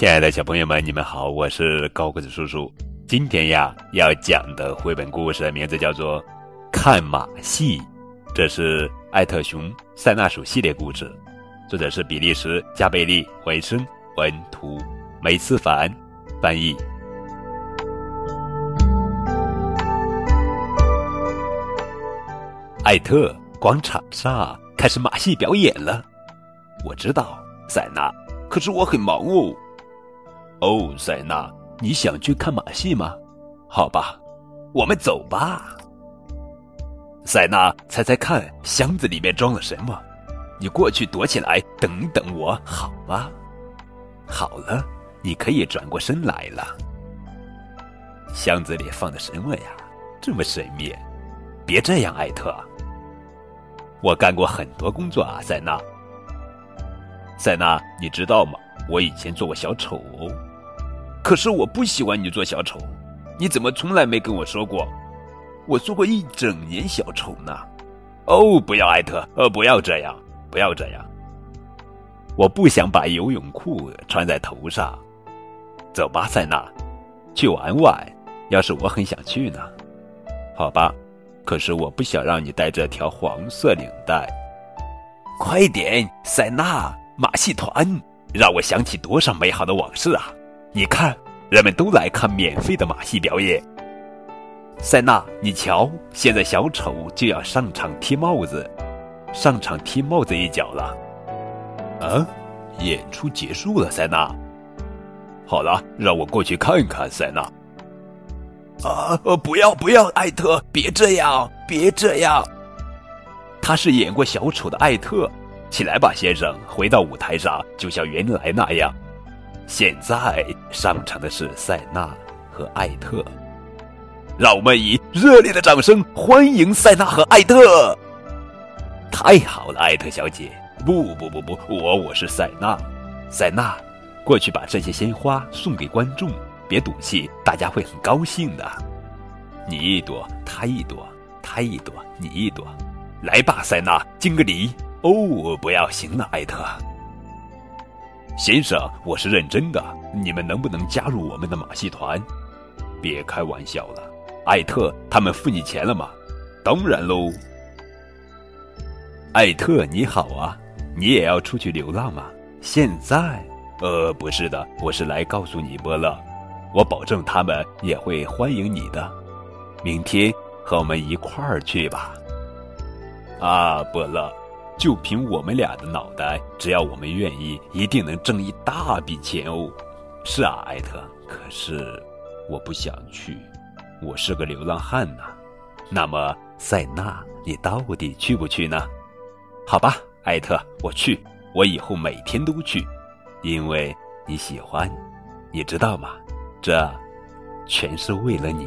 亲爱的小朋友们，你们好，我是高个子叔叔。今天呀，要讲的绘本故事的名字叫做《看马戏》，这是艾特熊塞纳鼠系列故事，作者是比利时加贝利维生文图梅思凡翻译。艾特广场上开始马戏表演了，我知道，塞纳，可是我很忙哦。哦，塞纳，你想去看马戏吗？好吧，我们走吧。塞纳，猜猜看，箱子里面装了什么？你过去躲起来，等等我，好吗？好了，你可以转过身来了。箱子里放的什么呀？这么神秘？别这样，艾特。我干过很多工作啊，塞纳。塞纳，你知道吗？我以前做过小丑。可是我不喜欢你做小丑，你怎么从来没跟我说过？我做过一整年小丑呢。哦，不要艾特，呃，不要这样，不要这样。我不想把游泳裤穿在头上。走吧，塞纳，去玩玩。要是我很想去呢？好吧，可是我不想让你带这条黄色领带。快点，塞纳，马戏团，让我想起多少美好的往事啊！你看，人们都来看免费的马戏表演。塞纳，你瞧，现在小丑就要上场踢帽子，上场踢帽子一脚了。啊，演出结束了，塞纳。好了，让我过去看看，塞纳。啊，不要不要，艾特，别这样，别这样。他是演过小丑的艾特，起来吧，先生，回到舞台上，就像原来那样。现在上场的是塞纳和艾特，让我们以热烈的掌声欢迎塞纳和艾特。太好了，艾特小姐！不不不不，我我是塞纳，塞纳，过去把这些鲜花送给观众，别赌气，大家会很高兴的。你一朵，他一朵，他一朵，你一朵，来吧，塞纳，敬个礼。哦，不要，行了，艾特。先生，我是认真的。你们能不能加入我们的马戏团？别开玩笑了，艾特，他们付你钱了吗？当然喽。艾特，你好啊，你也要出去流浪吗？现在？呃，不是的，我是来告诉你波乐，我保证他们也会欢迎你的。明天和我们一块儿去吧。啊，波乐。就凭我们俩的脑袋，只要我们愿意，一定能挣一大笔钱哦。是啊，艾特。可是我不想去，我是个流浪汉呐。那么，塞纳，你到底去不去呢？好吧，艾特，我去，我以后每天都去，因为你喜欢，你知道吗？这全是为了你。